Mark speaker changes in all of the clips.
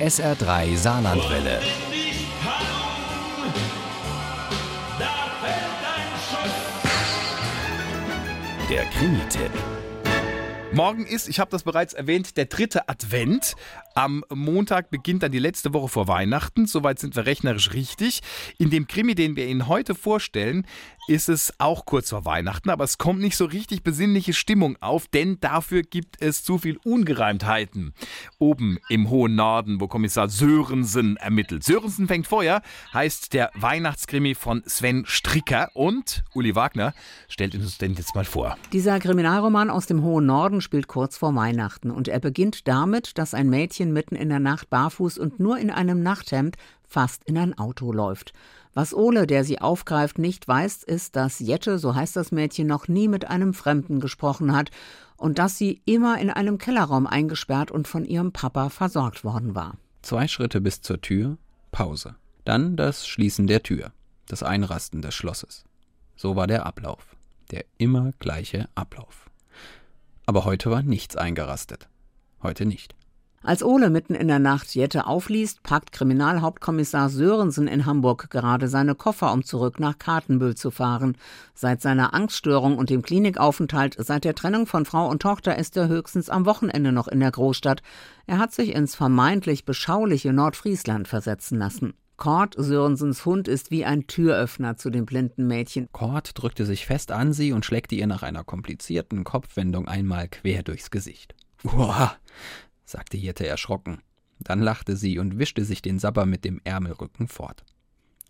Speaker 1: SR3 Saarlandwelle. Der Krimi-Tipp.
Speaker 2: Morgen ist, ich habe das bereits erwähnt, der dritte Advent. Am Montag beginnt dann die letzte Woche vor Weihnachten. Soweit sind wir rechnerisch richtig. In dem Krimi, den wir Ihnen heute vorstellen, ist es auch kurz vor Weihnachten, aber es kommt nicht so richtig besinnliche Stimmung auf, denn dafür gibt es zu viel Ungereimtheiten. Oben im hohen Norden, wo Kommissar Sörensen ermittelt. Sörensen fängt Feuer, heißt der Weihnachtskrimi von Sven Stricker und Uli Wagner stellt uns den jetzt mal vor.
Speaker 3: Dieser Kriminalroman aus dem hohen Norden spielt kurz vor Weihnachten und er beginnt damit, dass ein Mädchen mitten in der Nacht barfuß und nur in einem Nachthemd fast in ein Auto läuft. Was Ole, der sie aufgreift, nicht weiß, ist, dass Jette, so heißt das Mädchen, noch nie mit einem Fremden gesprochen hat und dass sie immer in einem Kellerraum eingesperrt und von ihrem Papa versorgt worden war.
Speaker 4: Zwei Schritte bis zur Tür, Pause. Dann das Schließen der Tür, das Einrasten des Schlosses. So war der Ablauf, der immer gleiche Ablauf. Aber heute war nichts eingerastet. Heute nicht.
Speaker 3: Als Ole mitten in der Nacht Jette aufliest, packt Kriminalhauptkommissar Sörensen in Hamburg gerade seine Koffer, um zurück nach Kartenbüll zu fahren. Seit seiner Angststörung und dem Klinikaufenthalt, seit der Trennung von Frau und Tochter ist er höchstens am Wochenende noch in der Großstadt. Er hat sich ins vermeintlich beschauliche Nordfriesland versetzen lassen. Kord, Sörensens Hund, ist wie ein Türöffner zu dem blinden Mädchen.
Speaker 4: Kord drückte sich fest an sie und schleckte ihr nach einer komplizierten Kopfwendung einmal quer durchs Gesicht. Uah, sagte Jette erschrocken. Dann lachte sie und wischte sich den Sabber mit dem Ärmelrücken fort.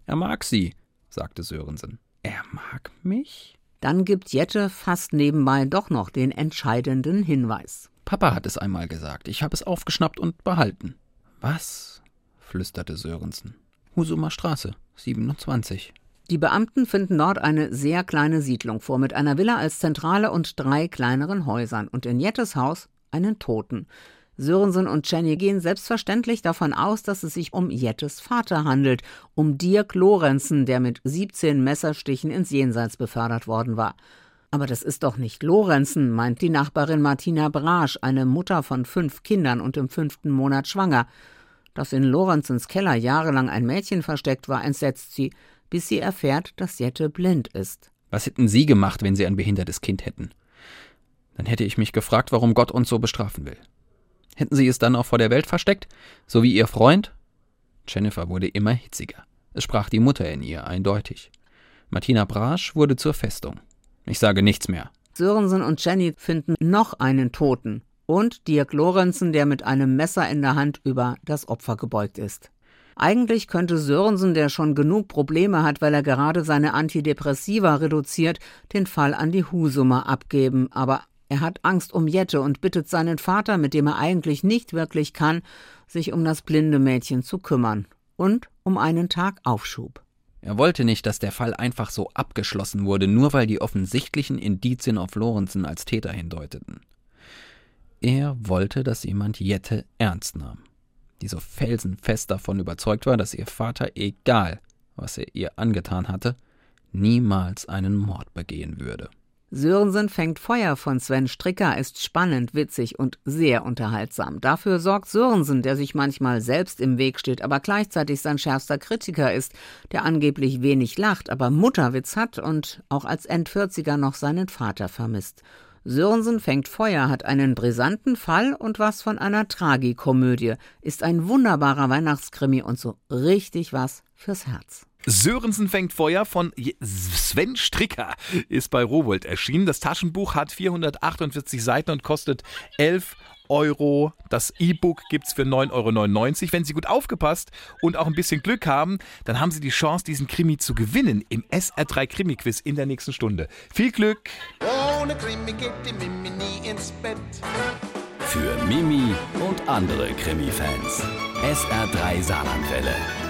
Speaker 4: Er mag sie, sagte Sörensen. Er mag mich?
Speaker 3: Dann gibt Jette fast nebenbei doch noch den entscheidenden Hinweis.
Speaker 4: Papa hat es einmal gesagt. Ich habe es aufgeschnappt und behalten. Was? flüsterte Sörensen. Husumer Straße, 27.
Speaker 3: Die Beamten finden dort eine sehr kleine Siedlung vor, mit einer Villa als Zentrale und drei kleineren Häusern und in Jettes Haus einen Toten. Sörensen und Jenny gehen selbstverständlich davon aus, dass es sich um Jettes Vater handelt, um Dirk Lorenzen, der mit 17 Messerstichen ins Jenseits befördert worden war. Aber das ist doch nicht Lorenzen, meint die Nachbarin Martina Brasch, eine Mutter von fünf Kindern und im fünften Monat schwanger. Dass in Lorenzens Keller jahrelang ein Mädchen versteckt war, entsetzt sie, bis sie erfährt, dass Jette blind ist.
Speaker 4: Was hätten Sie gemacht, wenn Sie ein behindertes Kind hätten? Dann hätte ich mich gefragt, warum Gott uns so bestrafen will. Hätten sie es dann auch vor der Welt versteckt, so wie ihr Freund? Jennifer wurde immer hitziger. Es sprach die Mutter in ihr eindeutig. Martina Brasch wurde zur Festung. Ich sage nichts mehr.
Speaker 3: Sörensen und Jenny finden noch einen Toten und Dirk Lorenzen, der mit einem Messer in der Hand über das Opfer gebeugt ist. Eigentlich könnte Sörensen, der schon genug Probleme hat, weil er gerade seine Antidepressiva reduziert, den Fall an die Husumer abgeben, aber er hat Angst um Jette und bittet seinen Vater, mit dem er eigentlich nicht wirklich kann, sich um das blinde Mädchen zu kümmern und um einen Tag Aufschub.
Speaker 4: Er wollte nicht, dass der Fall einfach so abgeschlossen wurde, nur weil die offensichtlichen Indizien auf Lorenzen als Täter hindeuteten. Er wollte, dass jemand Jette ernst nahm, die so felsenfest davon überzeugt war, dass ihr Vater, egal was er ihr angetan hatte, niemals einen Mord begehen würde.
Speaker 3: Sörensen fängt Feuer von Sven Stricker ist spannend, witzig und sehr unterhaltsam. Dafür sorgt Sörensen, der sich manchmal selbst im Weg steht, aber gleichzeitig sein schärfster Kritiker ist, der angeblich wenig lacht, aber Mutterwitz hat und auch als Endvierziger noch seinen Vater vermisst. Sörensen fängt Feuer, hat einen brisanten Fall und was von einer Tragikomödie, ist ein wunderbarer Weihnachtskrimi und so richtig was fürs Herz.
Speaker 2: Sörensen fängt Feuer von Sven Stricker ist bei Rowold erschienen. Das Taschenbuch hat 448 Seiten und kostet 11 Euro. Das E-Book gibt es für 9,99 Euro. Wenn Sie gut aufgepasst und auch ein bisschen Glück haben, dann haben Sie die Chance, diesen Krimi zu gewinnen im SR3 Krimi-Quiz in der nächsten Stunde. Viel Glück! Ohne Krimi geht die Mimi nie
Speaker 1: ins Bett. Für Mimi und andere Krimi-Fans. SR3 Saarlandwelle.